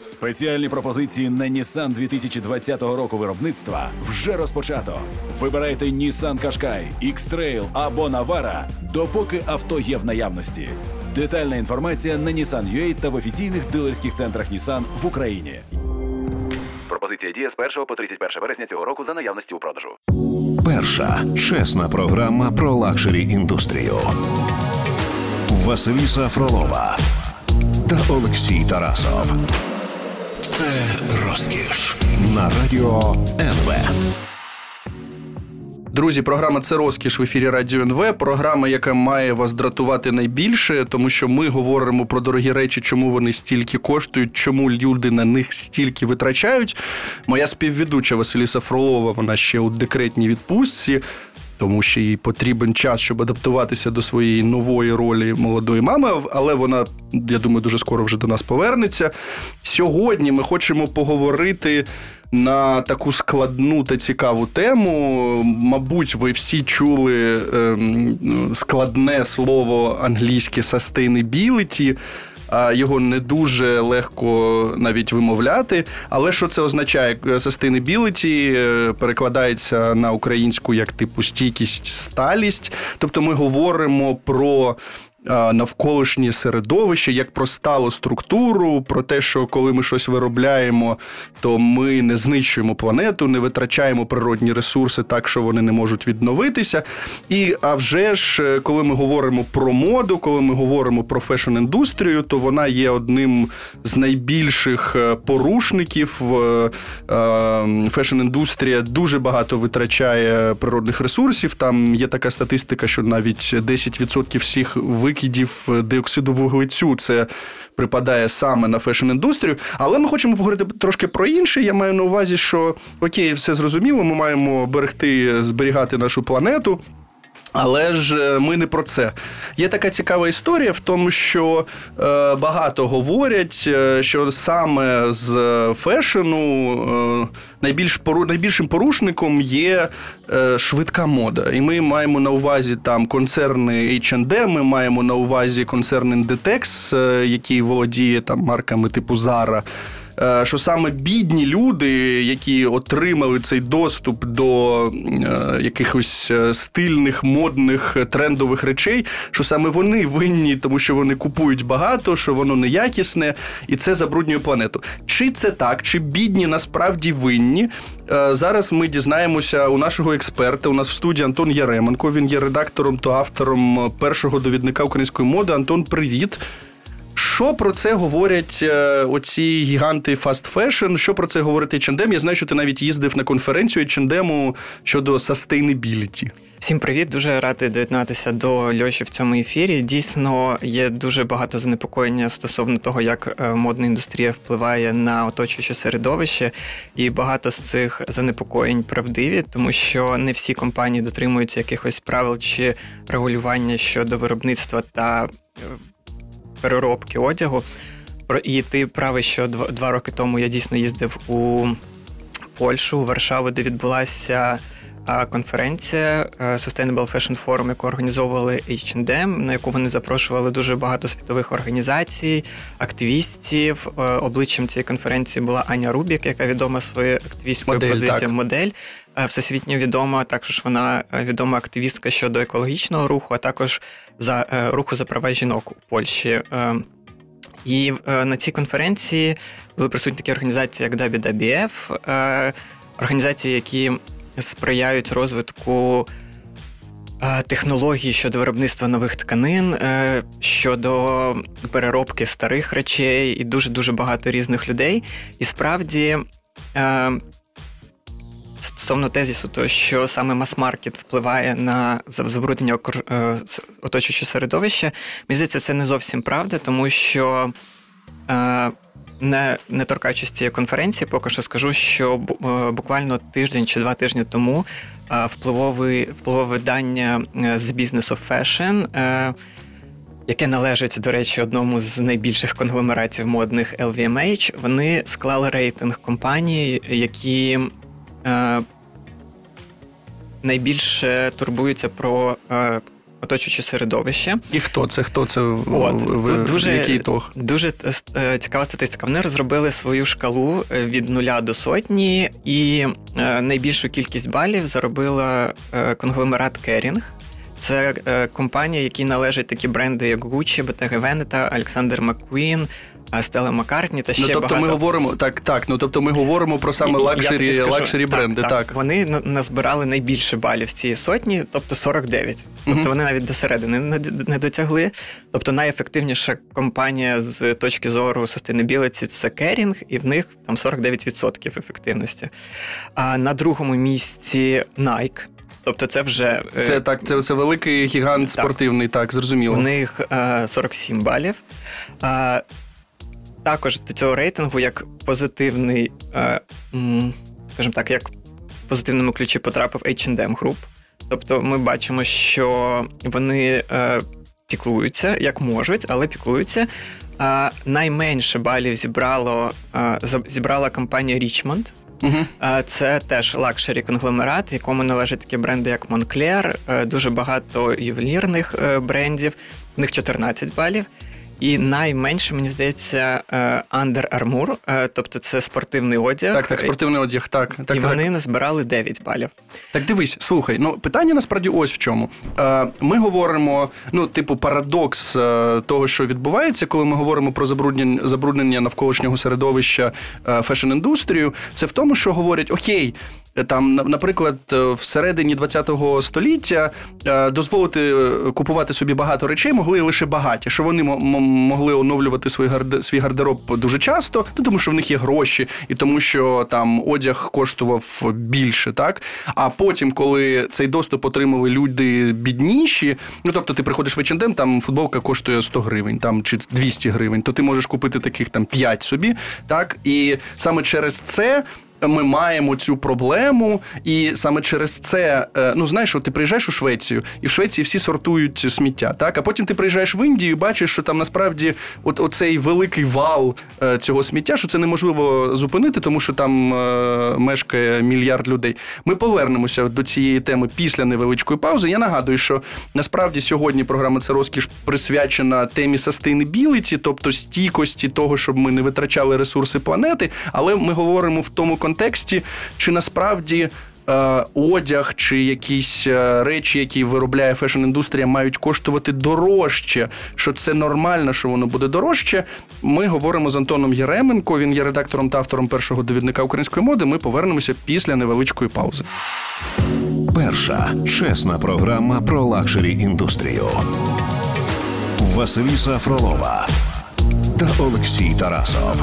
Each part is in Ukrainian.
Спеціальні пропозиції на Nissan 2020 року виробництва вже розпочато. Вибирайте Nissan Qashqai, X-Trail або Navara, допоки авто є в наявності. Детальна інформація на Nissan.ua та в офіційних дилерських центрах Nissan в Україні. Пропозиція діє з 1 по 31 вересня цього року за наявності у продажу. Перша чесна програма про luxury індустрію. Василіса Фролова та Олексій Тарасов. Це розкіш на радіо НВ. Друзі, програма це розкіш в ефірі Радіо НВ. Програма, яка має вас дратувати найбільше, тому що ми говоримо про дорогі речі, чому вони стільки коштують, чому люди на них стільки витрачають. Моя співведуча Василіса Фролова, вона ще у декретній відпустці. Тому що їй потрібен час, щоб адаптуватися до своєї нової ролі молодої мами, але вона, я думаю, дуже скоро вже до нас повернеться. Сьогодні ми хочемо поговорити на таку складну та цікаву тему. Мабуть, ви всі чули ем, складне слово англійське sustainability. Його не дуже легко навіть вимовляти. Але що це означає? Sustainability е, перекладається на українську як типу стійкість, сталість. Тобто ми говоримо про навколишнє середовище, як про сталу структуру, про те, що коли ми щось виробляємо, то ми не знищуємо планету, не витрачаємо природні ресурси так, що вони не можуть відновитися. І а вже ж, е, коли ми говоримо про моду, коли ми говоримо про фешн-індустрію, то вона є одним з найбільших е, порушників. Е, фешн-індустрія дуже багато витрачає природних ресурсів. Там є така статистика, що навіть 10% всіх ви викидів диоксиду вуглецю. Це припадає саме на фешн-індустрію. Але ми хочемо поговорити трошки про інше. Я маю на увазі, що окей, все зрозуміло, ми маємо берегти, зберігати нашу планету. Але ж е, ми не про це. Є така цікава історія в тому, що е, багато говорять, е, що саме з фешену е, найбільш пору, найбільшим порушником є е, швидка мода. І ми маємо на увазі там концерни H&M, ми маємо на увазі концерн Inditex, е, який володіє там марками типу Zara. Е, що саме бідні люди, які отримали цей доступ до е, якихось е, стильних, модних трендових речей, що саме вони винні, тому що вони купують багато, що воно неякісне, і це забруднює планету. Чи це так, чи бідні насправді винні? Зараз ми дізнаємося у нашого експерта. У нас в студії Антон Яременко. Він є редактором та автором першого довідника української моди. Антон, привіт. Що про це говорять е, оці гіганти fast fashion? Що про це говорить H&M? Я знаю, що ти навіть їздив на конференцію H&M щодо sustainability. Всім привіт, дуже радий доєднатися до Льоші в цьому ефірі. Дійсно, є дуже багато занепокоєння стосовно того, як е, модна індустрія впливає на оточуюче середовище, і багато з цих занепокоєнь правдиві, тому що не всі компанії дотримуються якихось правил чи регулювання щодо виробництва та е, переробки одягу. І ти правий, що два роки тому я дійсно їздив у Польщу, у Варшаву, де відбулася конференція е, Sustainable Fashion Forum, яку організовували H&M, на яку вони запрошували дуже багато світових організацій, активістів. Е, обличчям цієї конференції була Аня Рубік, яка відома своєю активістською модель, позицією так. модель. Е, всесвітньо відома. Також вона відома активістка щодо екологічного руху, а також за руху за права жінок у Польщі. І на цій конференції були присутні такі організації, як WWF, організації, які сприяють розвитку е, технологій щодо виробництва нових тканин, е, щодо переробки старих речей, і дуже дуже багато різних людей. І справді. Е, стосовно тезісу, то що саме мас-маркет впливає на забруднення оточуючого середовища, мені здається, це не зовсім правда, тому що не не торкаючись цієї конференції, поки що скажу, що е, буквально тиждень чи два тижні тому е, впливове впливове видання е, з of Fashion, яке належить, до речі, одному з найбільших конгломератів модних LVMH, вони склали рейтинг компаній, які найбільше турбуються про оточуюче середовище. І хто це? Хто це От, в, тут дуже, який итог? Дуже е, цікава статистика. Вони розробили свою шкалу е, від нуля до сотні, і е, найбільшу кількість балів заробила е, конгломерат Kering. Це е, компанія, якій належать такі бренди, як Gucci, Bottega Veneta, Alexander McQueen, Stella McCartney та ще ну, тобто багато. ми говоримо так, так. Ну тобто ми говоримо про саме luxury, скажу, luxury бренди. Так, так. Вони назбирали найбільше балів з цієї сотні, тобто 49. Тобто Мгм. вони навіть до середини не, дотягли. Тобто найефективніша компанія з точки зору sustainability – це Kering, і в них там 49% ефективності. А на другому місці Nike. Тобто це вже е, Це так, це, це великий гігант Так. спортивний, так, зрозуміло. у них е, 47 балів. Також до цього рейтингу як позитивний, е, скажімо так, як в позитивному ключі потрапив H&M Group. Тобто ми бачимо, що вони е, піклуються, як можуть, але піклуються. А, найменше балів зібрало, е, зібрала компанія Richemont. Угу. Е, Це теж luxury конгломерат, якому належать такі бренди, як Montblanc, е, дуже багато ювелірних е, брендів. В них 14 балів. І найменше, мені здається, е, Under Armour, е, тобто це спортивний одяг. Так, так, спортивний одяг, так. так, і так. вони назбирали 9 балів. Так дивись, слухай, ну питання насправді ось в чому. Е, ми говоримо, ну, типу, парадокс того, що відбувається, коли ми говоримо про забруднення, забруднення навколишнього середовища фешн-індустрію, це в тому, що говорять: окей. Там, наприклад, е, всередині ХХ століття е, дозволити е, купувати собі багато речей могли лише багаті, що вони мо- мо- могли оновлювати свій гарде- свій гардероб дуже часто, ну тому що в них є гроші, і тому що там одяг коштував більше, так. А потім, коли цей доступ отримали люди бідніші, ну тобто ти приходиш в H&M, там футболка коштує 100 гривень, там чи 200 гривень, то ти можеш купити таких там 5 собі, так, і саме через це. Ми маємо цю проблему, і саме через це, е, ну знаєш, от ти приїжджаєш у Швецію, і в Швеції всі сортують сміття. Так, а потім ти приїжджаєш в Індію і бачиш, що там насправді от оцей великий вал е, цього сміття, що це неможливо зупинити, тому що там е, мешкає мільярд людей. Ми повернемося до цієї теми після невеличкої паузи. Я нагадую, що насправді сьогодні програма це розкіш присвячена темі sustainability, тобто стійкості того, щоб ми не витрачали ресурси планети. Але ми говоримо в тому контексті, чи насправді. е, Одяг чи якісь е, речі, які виробляє фешн-індустрія, мають коштувати дорожче. Що це нормально, що воно буде дорожче. Ми говоримо з Антоном Єременко. Він є редактором та автором першого довідника української моди. Ми повернемося після невеличкої паузи. Перша чесна програма про luxury індустрію. Василіса Фролова та Олексій Тарасов.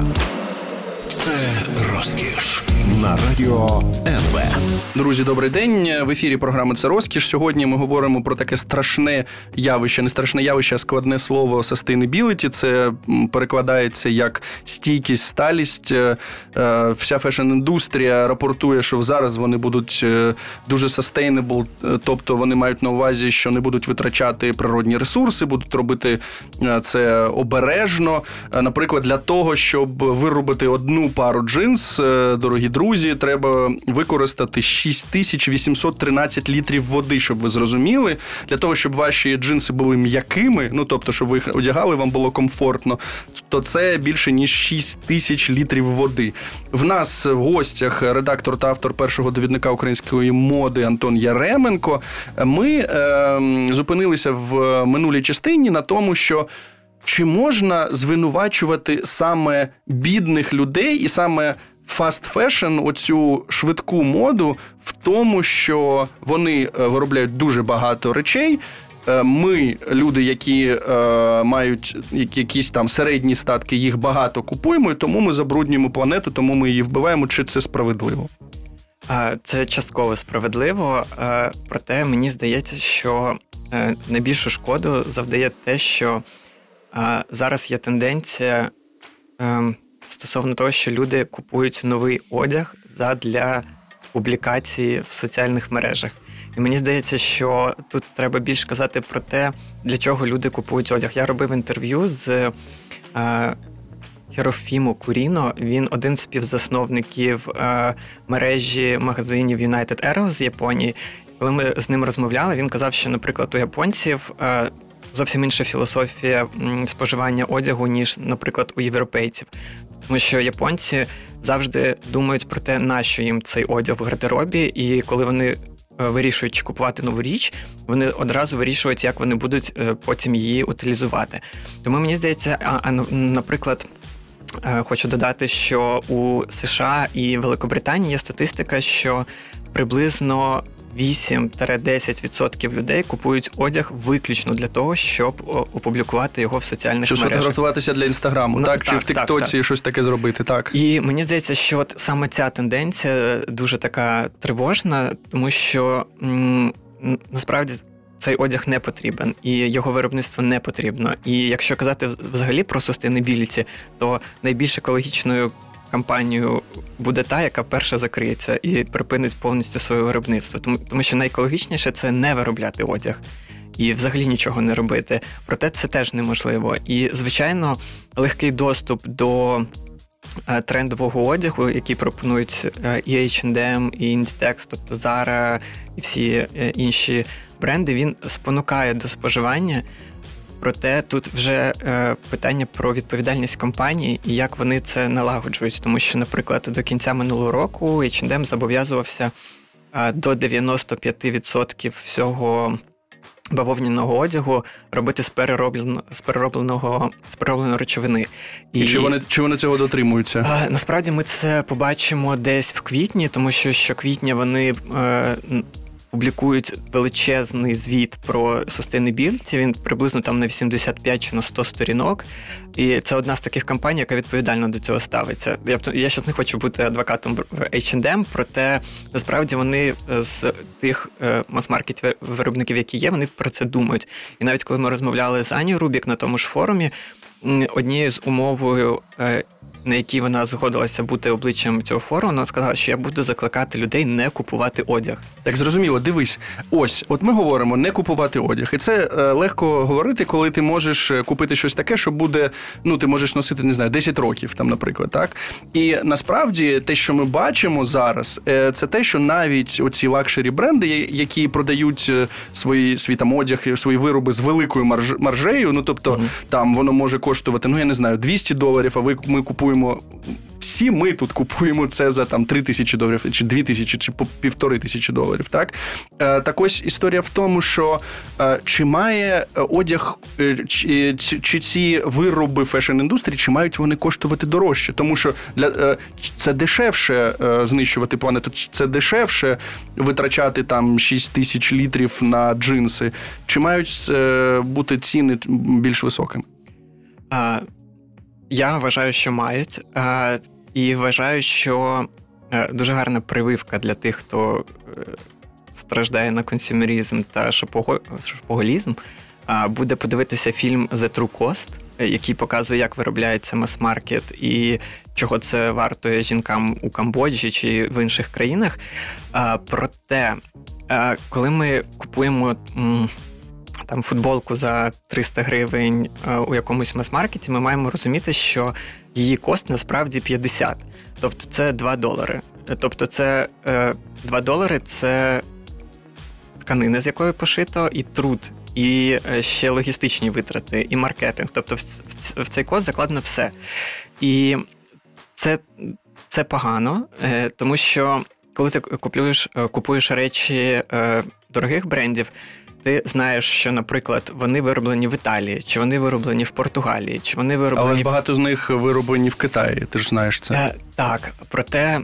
Це розкіш на радіо НВ. Друзі, добрий день. В ефірі програми це розкіш. Сьогодні ми говоримо про таке страшне явище, не страшне явище, а складне слово sustainability. Це перекладається як стійкість, сталість. Е, е, Вся фешн-індустрія рапортує, що зараз вони будуть е, дуже sustainable, тобто вони мають на увазі, що не будуть витрачати природні ресурси, будуть робити це обережно. Наприклад, для того, щоб виробити одну пару джинс, е, дорогі друзі, треба використати 6813 літрів води, щоб ви зрозуміли. Для того, щоб ваші джинси були м'якими, ну тобто, щоб ви їх одягали, вам було комфортно, то це більше ніж 6 тисяч літрів води. В нас в гостях редактор та автор першого довідника української моди Антон Єременко. Ми е, зупинилися в минулій частині на тому, що. Чи можна звинувачувати саме бідних людей і саме fast fashion, оцю швидку моду, в тому, що вони е, виробляють дуже багато речей. Е, Ми, люди, які е, мають якісь там середні статки, їх багато купуємо, і тому ми забруднюємо планету, тому ми її вбиваємо. Чи це справедливо? Це частково справедливо, е, проте мені здається, що найбільшу шкоду завдає те, що зараз є тенденція е, стосовно того, що люди купують новий одяг задля публікації в соціальних мережах. І мені здається, що тут треба більш казати про те, для чого люди купують одяг. Я робив інтерв'ю з е, Херофімо Куріно. Він один з співзасновників е, мережі магазинів United Arrows з Японії. коли ми з ним розмовляли, він казав, що, наприклад, у японців е, зовсім інша філософія споживання одягу, ніж, наприклад, у європейців. Тому що японці завжди думають про те, на що їм цей одяг в гардеробі, і коли вони Е, вирішують чи купувати нову річ, вони одразу вирішують, як вони будуть е, потім її утилізувати. Тому мені здається, а, а наприклад. Е, хочу додати, що у США і Великобританії є статистика, що приблизно 8-10% людей купують одяг виключно для того, щоб опублікувати його в соціальних Щоб мережах. сфотографуватися для інстаграму, ну, так? так? Чи в Тіктоці так, щось таке зробити? Так. І мені здається, що от саме ця тенденція дуже така тривожна, тому що м- насправді. Цей одяг не потрібен і його виробництво не потрібно. І якщо казати взагалі про sustainability, то найбільш екологічною компанію буде та, яка перша закриється і припинить повністю своє виробництво. Тому, тому що найекологічніше це не виробляти одяг. І взагалі нічого не робити. Проте це теж неможливо. І, звичайно, легкий доступ до е, трендового одягу, який пропонують е, і H&M, і Inditex, тобто Zara і всі е, інші бренди, він спонукає до споживання. Проте тут вже е, питання про відповідальність компанії і як вони це налагоджують. Тому що, наприклад, до кінця минулого року H&M зобов'язувався е, до 95% всього бавовняного одягу робити з перероблено, з переробленого з переробленої речовини. І, і чи вони чи вони цього дотримуються? Е, насправді ми це побачимо десь в квітні, тому що щоквітня вони. Публікують величезний звіт про sustainability, Він приблизно там на 85 чи на 100 сторінок. І це одна з таких компаній, яка відповідально до цього ставиться. Я я зараз не хочу бути адвокатом H&M, проте насправді вони е, з тих е, мас-маркет виробників, які є, вони про це думають. І навіть коли ми розмовляли з Ані Рубік на тому ж форумі, однією з умовою е, на якій вона згодилася бути обличчям цього форуму, вона сказала, що я буду закликати людей не купувати одяг. Так зрозуміло, дивись, ось от ми говоримо не купувати одяг, і це е, легко говорити, коли ти можеш е, купити щось таке, що буде. Ну ти можеш носити, не знаю, 10 років там, наприклад, так і насправді те, що ми бачимо зараз, е, це те, що навіть оці luxury бренди, які продають свої свій там одяг, свої вироби з великою марж, маржею, ну тобто mm там воно може коштувати, ну я не знаю, 200 доларів, а ви ми купуємо купуємо. Всі ми тут купуємо це за там 3 тисячі доларів, чи 2 тисячі, чи півтори тисячі доларів. Так е, так ось історія в тому, що е, чи має одяг, е, чи, чи ці вироби фешн-індустрії, чи мають вони коштувати дорожче? Тому що для це дешевше знищувати планету, це дешевше витрачати там 6 тисяч літрів на джинси. Чи мають бути ціни більш високими? А, я вважаю, що мають, е, і вважаю, що е, дуже гарна прививка для тих, хто е, страждає на консюмерізм та шопоголізм, буде подивитися фільм «The True Cost», який показує, як виробляється мас-маркет і чого це вартує жінкам у Камбоджі чи в інших країнах. Проте, коли ми купуємо там футболку за 300 гривень е, у якомусь мас-маркеті, ми маємо розуміти, що її кост насправді 50. Тобто це 2 долари. Тобто, це 2 е, долари це тканина, з якої пошито, і труд, і е, ще логістичні витрати, і маркетинг. Тобто, в цей кост закладено все. І це, це погано, тому що коли ти купуєш, купуєш речі дорогих брендів ти знаєш, що, наприклад, вони вироблені в Італії, чи вони вироблені в Португалії, чи вони вироблені. Але багато з них вироблені в Китаї. Ти ж знаєш це. Е, так, проте.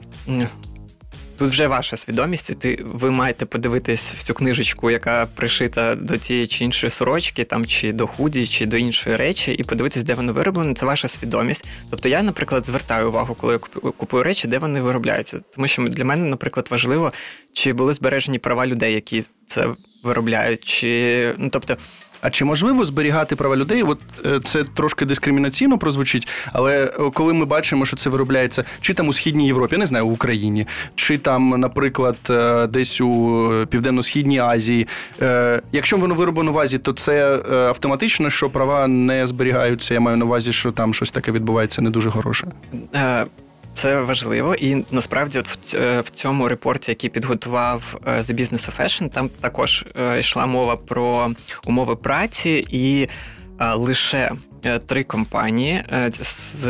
Тут вже ваша свідомість, ти ви маєте подивитись в цю книжечку, яка пришита до тієї чи іншої сорочки, там чи до худі, чи до іншої речі, і подивитись, де воно вироблено. Це ваша свідомість. Тобто я, наприклад, звертаю увагу, коли я купую речі, де вони виробляються. Тому що для мене, наприклад, важливо, чи були збережені права людей, які це виробляють, чи ну тобто. А чи можливо зберігати права людей? От е, це трошки дискримінаційно прозвучить, але е, коли ми бачимо, що це виробляється чи там у східній Європі, я не знаю, в Україні, чи там, наприклад, е, десь у південно-східній Азії, якщо воно вироблено в Азії, то це автоматично, що права не зберігаються. Я маю на увазі, що там щось таке відбувається не дуже хороше. Це важливо, і насправді, от в цьому репорті, який підготував The Business of Fashion, там також йшла мова про умови праці, і лише три компанії з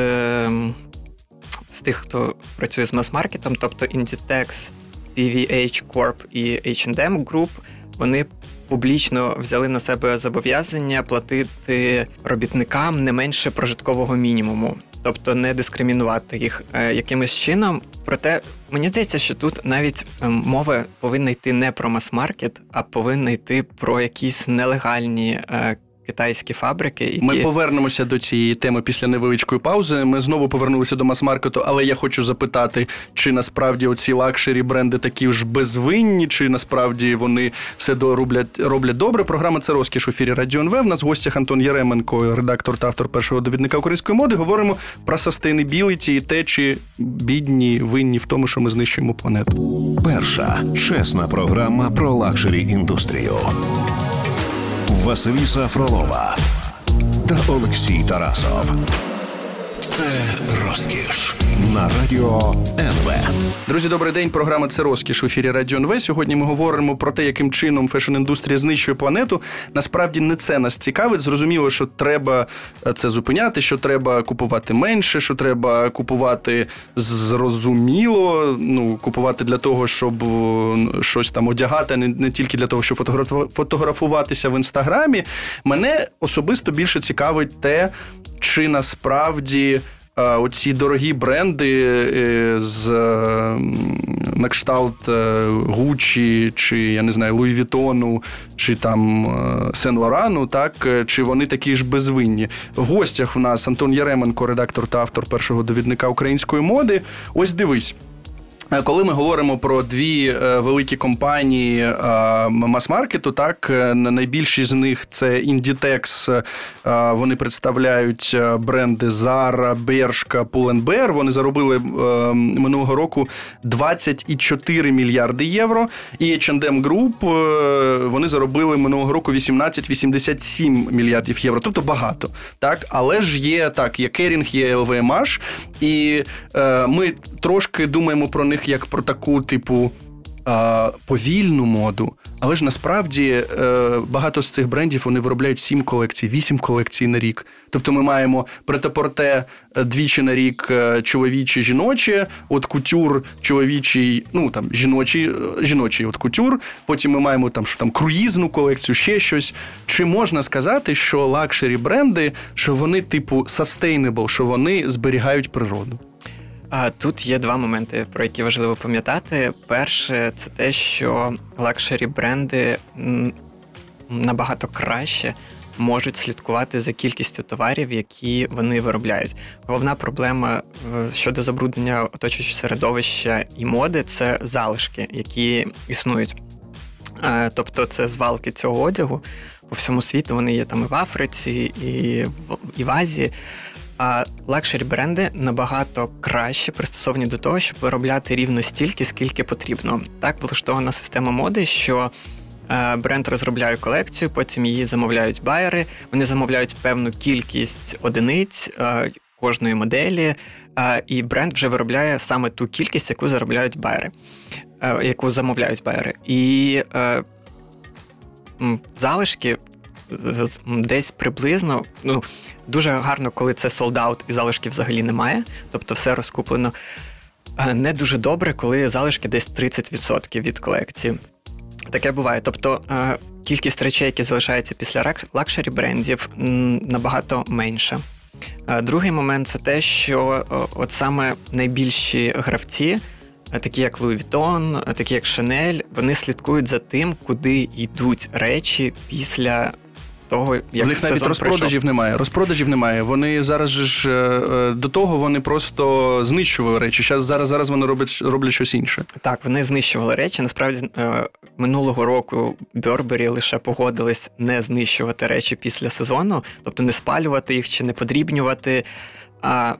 з тих, хто працює з мас-маркетом, тобто Inditex, PVH Corp і H&M Group, вони публічно взяли на себе зобов'язання платити робітникам не менше прожиткового мінімуму, тобто не дискримінувати їх е, якимось чином. Проте мені здається, що тут навіть ем, мова повинна йти не про мас-маркет, а повинна йти про якісь нелегальні е, китайські фабрики. Які... Ми повернемося до цієї теми після невеличкої паузи. Ми знову повернулися до мас-маркету, але я хочу запитати, чи насправді оці luxury бренди такі ж безвинні, чи насправді вони все роблять, роблять добре. Програма це розкіш в ефірі Радіо НВ. В нас в гостях Антон Єременко, редактор та автор першого довідника української моди. Говоримо про sustainability і те, чи бідні винні в тому, що ми знищуємо планету. Перша чесна програма про лакшері індустрію. Василіса Фролова та Олексій Тарасов. Це розкіш на радіо НВ. Друзі, добрий день. Програма це розкіш в ефірі Радіо НВ. Сьогодні ми говоримо про те, яким чином фешн-індустрія знищує планету. Насправді не це нас цікавить. Зрозуміло, що треба е, це зупиняти, що треба купувати менше, що треба купувати зрозуміло. Ну купувати для того, щоб щось там одягати, не, не тільки для того, щоб фотографуватися в інстаграмі. Мене особисто більше цікавить те, чи насправді оці дорогі бренди е, з на кшталт Гучі, чи я не знаю, Луї Вітону, чи там Сен Лорану, так чи вони такі ж безвинні. В гостях в нас Антон Яременко, редактор та автор першого довідника української моди. Ось дивись. Е, коли ми говоримо про дві е, великі компанії е, мас-маркету, так найбільші з них це Inditex, Вони представляють бренди Zara, Bershka, Pull&Bear. Вони заробили минулого року 24 мільярди євро. І H&M Group вони заробили минулого року 18-87 мільярдів євро. Тобто багато. Так, але ж є так, є Kering, є LVMH, і ми трошки думаємо про них як про таку, типу, повільну моду. Але ж насправді е, багато з цих брендів вони виробляють сім колекцій, вісім колекцій на рік. Тобто ми маємо претапорте двічі на рік е, чоловічі, жіночі, от кутюр чоловічий, ну там жіночий, е, жіночий от кутюр. Потім ми маємо там що там круїзну колекцію, ще щось. Чи можна сказати, що лакшері бренди, що вони типу sustainable, що вони зберігають природу? Тут є два моменти, про які важливо пам'ятати. Перше, це те, що лакшері бренди набагато краще можуть слідкувати за кількістю товарів, які вони виробляють. Головна проблема е, щодо забруднення оточуючого середовища і моди це залишки, які існують. Е, тобто це звалки цього одягу по всьому світу. Вони є там і в Африці, і в Азії. А лакшері бренди набагато краще пристосовані до того, щоб виробляти рівно стільки, скільки потрібно. Так влаштована система моди, що е, бренд розробляє колекцію, потім її замовляють байери. Вони замовляють певну кількість одиниць. Е, кожної моделі, е, і бренд вже виробляє саме ту кількість, яку заробляють байери, яку замовляють байери. І залишки десь приблизно. Ну дуже гарно, коли це солдаут і залишки взагалі немає, тобто все розкуплено. Не дуже добре, коли залишки десь 30% від колекції. Таке буває. Тобто кількість речей, які залишаються після лакшері брендів, набагато менша. Другий момент це те, що от саме найбільші гравці, такі як Louis Vuitton, такі як Chanel, вони слідкують за тим, куди йдуть речі після того, як В них навіть розпродажів прийшов. немає. Розпродажів немає. Вони зараз ж е, е, до того вони просто знищували речі. Зараз зараз зараз вони роблять роблять щось інше. Так, вони знищували речі. Насправді е, минулого року Burberry лише погодились не знищувати речі після сезону, тобто не спалювати їх чи не подрібнювати. А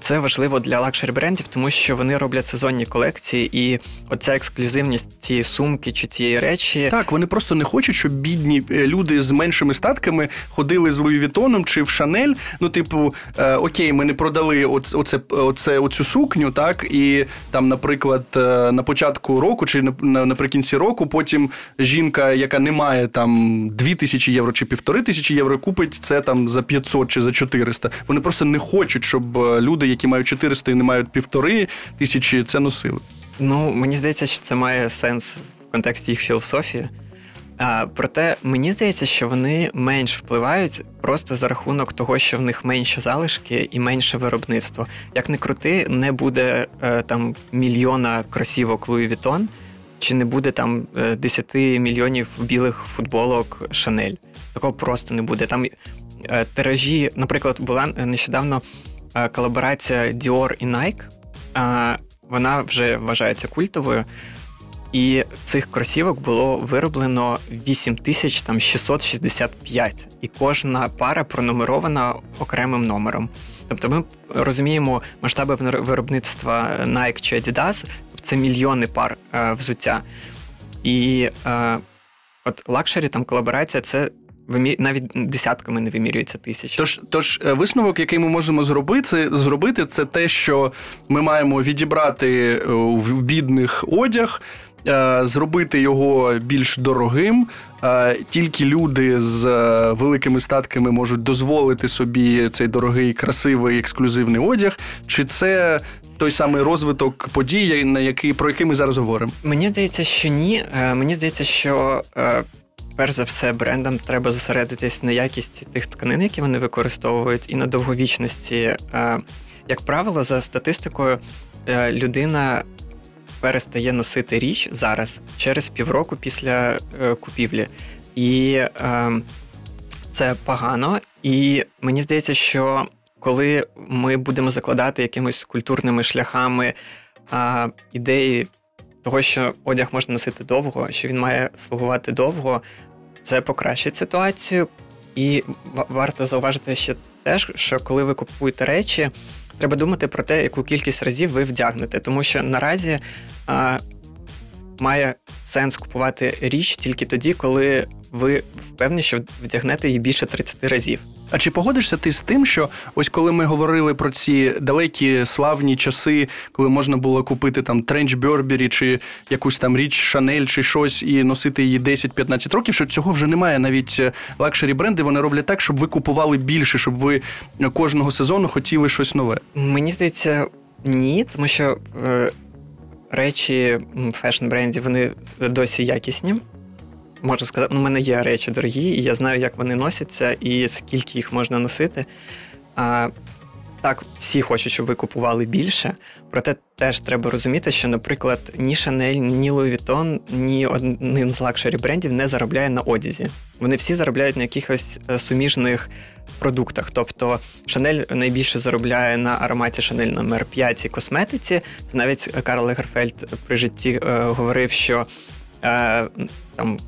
Це важливо для лакшері брендів, тому що вони роблять сезонні колекції, і оця ексклюзивність цієї сумки чи цієї речі. Так, вони просто не хочуть, щоб бідні е, люди з меншими статками ходили з Луї Вітоном чи в Шанель. Ну, типу, е, окей, ми не продали оце, оце, оце, оцю сукню, так, і там, наприклад, е, на початку року чи на, наприкінці року, потім жінка, яка не має там 2 тисячі євро чи півтори тисячі євро, купить це там за 500 чи за 400. Вони просто не хочуть, щоб е, люди, які мають 400 і не мають півтори тисячі, це носили. Ну, мені здається, що це має сенс в контексті їх філософії. А, Проте мені здається, що вони менш впливають просто за рахунок того, що в них менше залишки і менше виробництво. Як не крути, не буде е, там мільйона кросівок Louis Vuitton, чи не буде там 10 е, мільйонів білих футболок Шанель. Такого просто не буде. Там е, тиражі, наприклад, була нещодавно е, колаборація Dior і Nike. Вона вже вважається культовою. І цих кросівок було вироблено 8665, і кожна пара пронумерована окремим номером. Тобто ми розуміємо масштаби виробництва Nike чи Adidas, це мільйони пар е, взуття. І е, от лакшері, там колаборація, це навіть десятками не вимірюється тисяч. Тож, тож е, висновок, який ми можемо зробити, зробити, це те, що ми маємо відібрати в е, бідних одяг. Е, зробити його більш дорогим. Тільки люди з великими статками можуть дозволити собі цей дорогий, красивий ексклюзивний одяг. Чи це той самий розвиток подій, на який про який ми зараз говоримо? Мені здається, що ні. Мені здається, що перш за все, брендам треба зосередитись на якісті тих тканин, які вони використовують, і на довговічності. Е, як правило, за статистикою, е, людина перестає носити річ зараз через півроку після е, купівлі. І це погано. І мені здається, що коли ми будемо закладати якимись культурними шляхами ідеї того, що одяг можна носити довго, що він має слугувати довго, це покращить ситуацію. І варто зауважити ще теж, що коли ви купуєте речі, треба думати про те, яку кількість разів ви вдягнете, тому що наразі а, має сенс купувати річ тільки тоді, коли ви впевнені, що вдягнете її більше 30 разів. А чи погодишся ти з тим, що ось коли ми говорили про ці далекі славні часи, коли можна було купити там тренч Burberry чи якусь там річ Шанель чи щось і носити її 10-15 років, що цього вже немає. Навіть е, лакшері бренди вони роблять так, щоб ви купували більше, щоб ви кожного сезону хотіли щось нове? Мені здається, ні, тому що. Е... Речі фешн брендів вони досі якісні можу сказати, ну, у мене є речі дорогі, і я знаю, як вони носяться і скільки їх можна носити. А, Так, всі хочуть, щоб ви купували більше, проте теж треба розуміти, що, наприклад, ні Шанель, ні Louis Vuitton, ні один з лакшері брендів не заробляє на одязі. Вони всі заробляють на якихось е, суміжних продуктах. Тобто Шанель найбільше заробляє на ароматі Шанель номер 5 і косметиці. Це навіть Карл Егерфельд при житті е, говорив, що е, там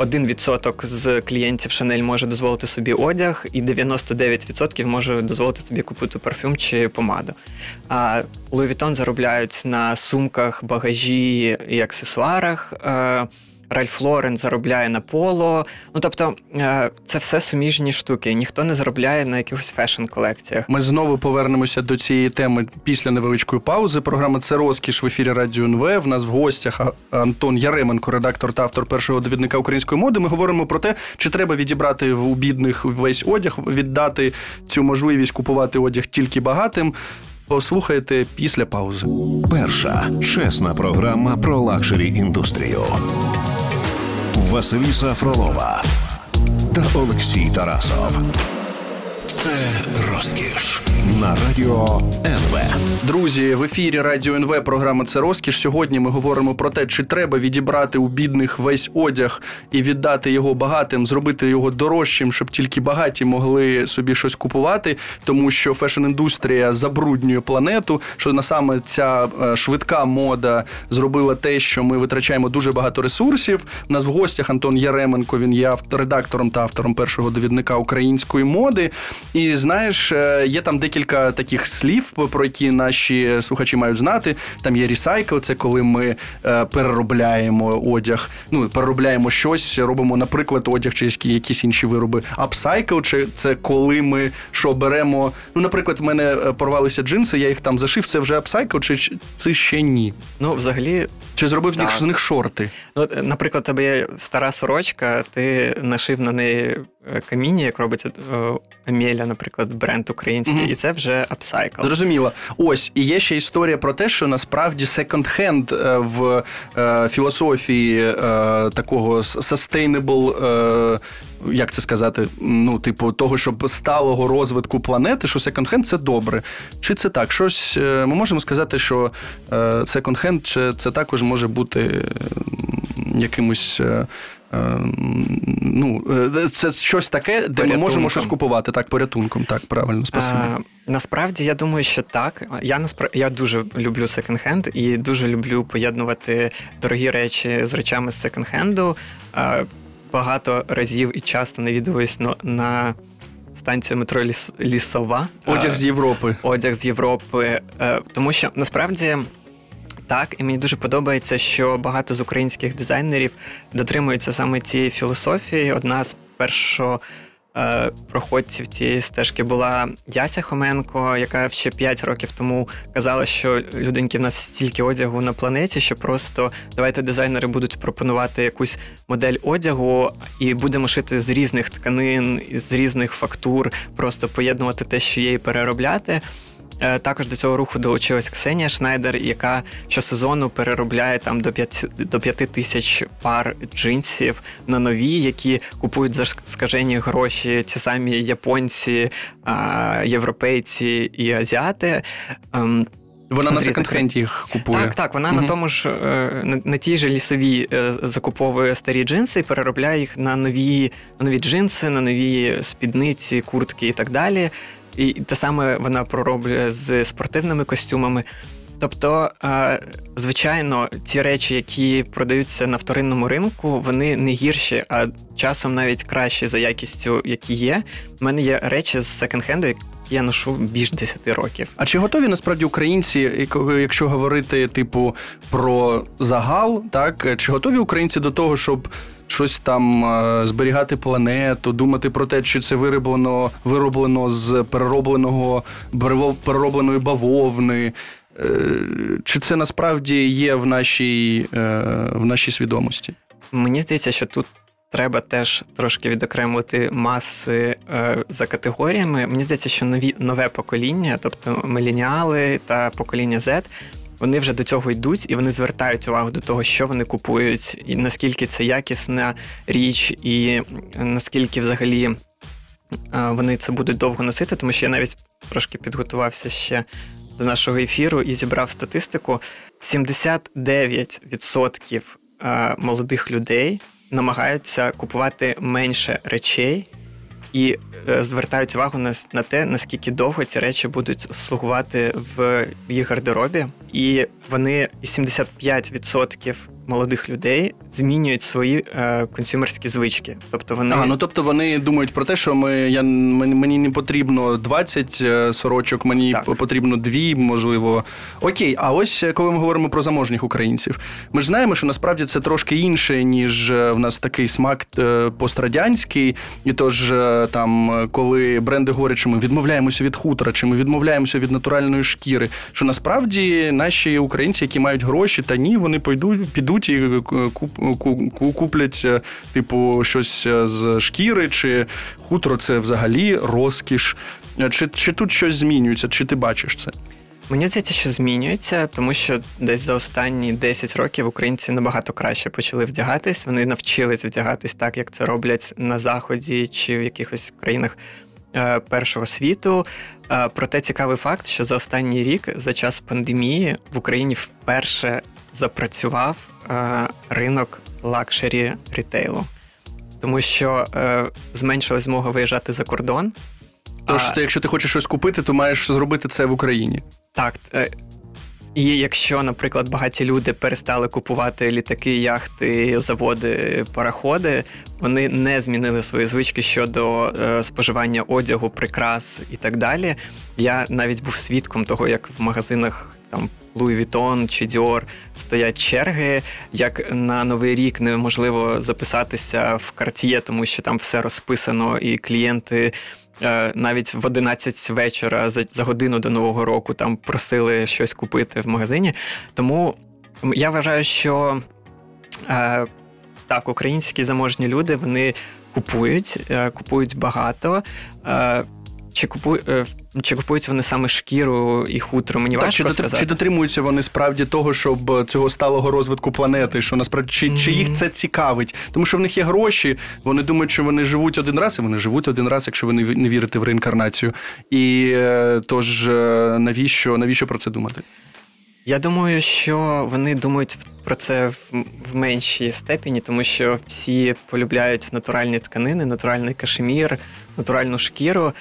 1% з клієнтів Шанель може дозволити собі одяг, і 99% може дозволити собі купити парфюм чи помаду. А Louis Vuitton заробляють на сумках, багажі і аксесуарах. Ральф Лорен заробляє на поло. Ну тобто е, це все суміжні штуки. Ніхто не заробляє на якихось фешн-колекціях. Ми знову повернемося до цієї теми після невеличкої паузи. Програма це розкіш в ефірі Радіо НВ. В нас в гостях Антон Яременко, редактор та автор першого довідника української моди. Ми говоримо про те, чи треба відібрати у бідних весь одяг, віддати цю можливість купувати одяг тільки багатим. Послухайте після паузи. Перша чесна програма про лакшері індустрію. Василіса Фролова та Олексій Тарасов. Це розкіш на радіо НВ. Друзі, в ефірі Радіо НВ програма Це розкіш. Сьогодні ми говоримо про те, чи треба відібрати у бідних весь одяг і віддати його багатим, зробити його дорожчим, щоб тільки багаті могли собі щось купувати, тому що фешн-індустрія забруднює планету. Що на саме ця е, швидка мода зробила те, що ми витрачаємо дуже багато ресурсів. У нас в гостях Антон Яременко. Він є редактором та автором першого довідника української моди. І знаєш, е, є там декілька таких слів, про які наші слухачі мають знати. Там є ресайкл, це коли ми е, переробляємо одяг, ну переробляємо щось, робимо, наприклад, одяг чи якісь інші вироби. Апсайкл, чи це коли ми що беремо. Ну, наприклад, в мене е, порвалися джинси, я їх там зашив. Це вже апсайкл, чи це ще ні? Ну, взагалі, чи зробив так. з них шорти? Ну, наприклад, тебе є стара сорочка, ти нашив на неї каміння, як робиться Емеля, наприклад, бренд український, mm-hmm. і це вже апсайкл. Зрозуміло. Ось і є ще історія про те, що насправді секонд-хенд в е, філософії е, такого sustainable, е, як це сказати, ну, типу, того, щоб сталого розвитку планети, що секонд-хенд це добре. Чи це так? Щось е, ми можемо сказати, що е, секонд-хенд це також може бути якимось. Е, ну, Це щось таке, де порятунком. ми можемо щось купувати. Так, порятунком, так, правильно, спасибі. А, насправді, я думаю, що так. Я насправді я дуже люблю секонд-хенд і дуже люблю поєднувати дорогі речі з речами з секонд-хенду. Багато разів і часто навідуюсь на, на станцію метро Ліс, Лісова. Одяг з Європи. Одяг з Європи. Тому що насправді. Так, і мені дуже подобається, що багато з українських дизайнерів дотримуються саме цієї філософії. Одна з першого е, проходців цієї стежки була Яся Хоменко, яка ще 5 років тому казала, що люденьки в нас стільки одягу на планеті, що просто давайте дизайнери будуть пропонувати якусь модель одягу і будемо шити з різних тканин, з різних фактур, просто поєднувати те, що є, і переробляти. Е, також до цього руху долучилась Ксенія Шнайдер, яка щосезону переробляє там до 5, до 5 тисяч пар джинсів на нові, які купують за скажені гроші ці самі японці, європейці і азіати. Ем, вона на секонд-хенді їх купує. Так, так. Вона угу. на тому ж е, на, на тій же лісовій е, закуповує старі джинси і переробляє їх на нові на нові джинси, на нові спідниці, куртки і так далі. І те саме вона пророблює з спортивними костюмами. Тобто, звичайно, ті речі, які продаються на вторинному ринку, вони не гірші, а часом навіть кращі за якістю, які є. У мене є речі з секонд-хенду, які я ношу більш 10 років. А чи готові насправді українці, якщо говорити типу про загал, так чи готові українці до того, щоб щось там е, зберігати планету, думати про те, чи це вироблено вироблено з переробленого переробленої бавовни. Е, чи це насправді є в нашій, е, в нашій свідомості? Мені здається, що тут треба теж трошки відокремити маси за категоріями. Мені здається, що нові нове покоління, тобто меленіали та покоління Z, вони вже до цього йдуть і вони звертають увагу до того, що вони купують, і наскільки це якісна річ, і наскільки взагалі е, вони це будуть довго носити, тому що я навіть трошки підготувався ще до нашого ефіру і зібрав статистику: 79% е, молодих людей намагаються купувати менше речей і е, звертають увагу на на те, наскільки довго ці речі будуть слугувати в їх гардеробі, і вони 75% молодих людей змінюють свої е, консюмерські звички. Тобто вони а, ну тобто вони думають про те, що ми я мені не потрібно 20 е, сорочок, мені так. потрібно дві, можливо. Окей, а ось е, коли ми говоримо про заможніх українців, ми ж знаємо, що насправді це трошки інше, ніж е, в нас такий смак пострадянський, і тож там, коли бренди говорять, що ми відмовляємося від хутора, чи ми відмовляємося від натуральної шкіри, що насправді наші українці, які мають гроші, та ні, вони пойдуть підуть і куплять, е, типу, щось е, з шкіри, чи хутро це взагалі розкіш. Е, чи, Чи тут щось змінюється, чи ти бачиш це? Мені здається, що змінюється, тому що десь за останні 10 років українці набагато краще почали вдягатись. Вони навчились вдягатись так, як це роблять на заході чи в якихось країнах першого світу. Проте цікавий факт, що за останній рік, за час пандемії, в Україні вперше запрацював е, ринок лакшері рітейлу, тому що е, зменшилась змога виїжджати за кордон. Тож, а, якщо ти хочеш щось купити, то маєш зробити це в Україні. Так. Е, І якщо, наприклад, багаті люди перестали купувати літаки, яхти, заводи, пароходи, вони не змінили свої звички щодо е, споживання одягу, прикрас і так далі. Я навіть був свідком того, як в магазинах там Louis Vuitton чи Dior стоять черги, як на новий рік неможливо записатися в карт'є, тому що там все розписано, і клієнти. Е, навіть в 11 вечора за, за годину до нового року там просили щось купити в магазині. Тому я вважаю, що е, так, українські заможні люди вони купують, е, купують багато. Е, чи купують, е, чи купують вони саме шкіру і хутро? Мені так, важко чи, сказати. чи дотримуються вони справді того, щоб цього сталого розвитку планети, що насправді чи, чи їх це цікавить? Тому що в них є гроші, вони думають, що вони живуть один раз, і вони живуть один раз, якщо ви не вірите в реінкарнацію. І е, тож навіщо, навіщо про це думати? Я думаю, що вони думають про це в, в меншій степені, тому що всі полюбляють натуральні тканини, натуральний кашемір, натуральну шкіру.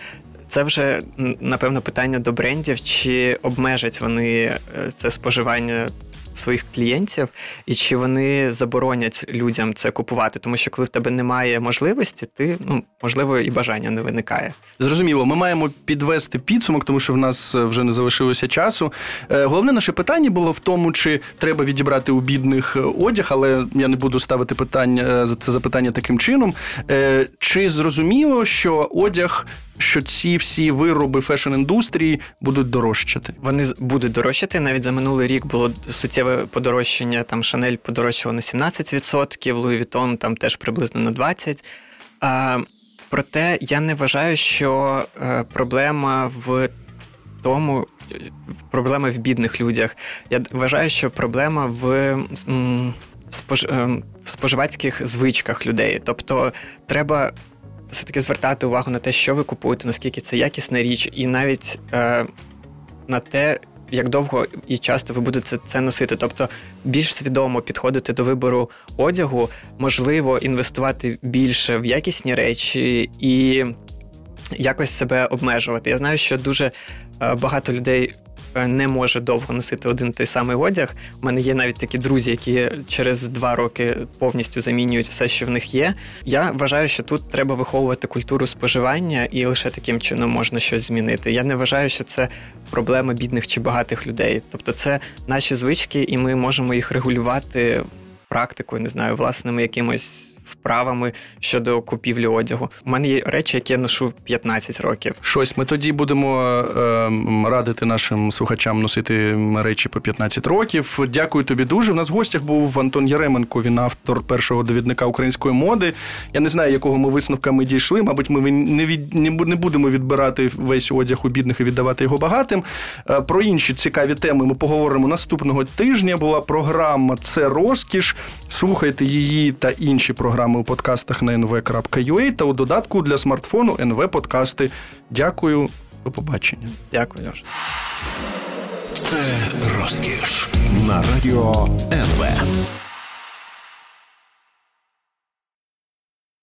Це вже напевно питання до брендів, чи обмежать вони е, це споживання своїх клієнтів, і чи вони заборонять людям це купувати, тому що коли в тебе немає можливості, ти ну можливо і бажання не виникає. Зрозуміло, ми маємо підвести підсумок, тому що в нас е, вже не залишилося часу. Е, головне наше питання було в тому, чи треба відібрати у бідних одяг, але я не буду ставити питання за це запитання таким чином. Чи зрозуміло, що одяг що ці всі вироби фешн-індустрії будуть дорожчати. Вони будуть дорожчати. Навіть за минулий рік було суттєве подорожчання. Там Шанель подорожчала на 17%, Луї Vuitton там теж приблизно на 20%. А, Проте я не вважаю, що е, проблема в тому, проблема в бідних людях. Я вважаю, що проблема. Ем, в споживацьких звичках людей. Тобто треба все-таки звертати увагу на те, що ви купуєте, наскільки це якісна річ, і навіть е, на те, як довго і часто ви будете це носити. Тобто більш свідомо підходити до вибору одягу, можливо, інвестувати більше в якісні речі і якось себе обмежувати. Я знаю, що дуже е, багато людей не може довго носити один той самий одяг. У мене є навіть такі друзі, які через два роки повністю замінюють все, що в них є. Я вважаю, що тут треба виховувати культуру споживання, і лише таким чином можна щось змінити. Я не вважаю, що це проблема бідних чи багатих людей. Тобто, це наші звички, і ми можемо їх регулювати практикою, не знаю, власними якимось вправами щодо купівлі одягу. У мене є речі, які я ношу 15 років. Щось ми тоді будемо е, радити нашим слухачам носити речі по 15 років. Дякую тобі дуже. У нас в гостях був Антон Яременко, він автор першого довідника української моди. Я не знаю, якого ми висновка ми дійшли. Мабуть, ми не від не будемо відбирати весь одяг у бідних і віддавати його багатим. Е, про інші цікаві теми ми поговоримо наступного тижня. Була програма Це розкіш. Слухайте її та інші програми програми у подкастах на nv.ua та у додатку для смартфону NV Подкасти. Дякую, до побачення. Дякую, Леш. Це розкіш на радіо НВ.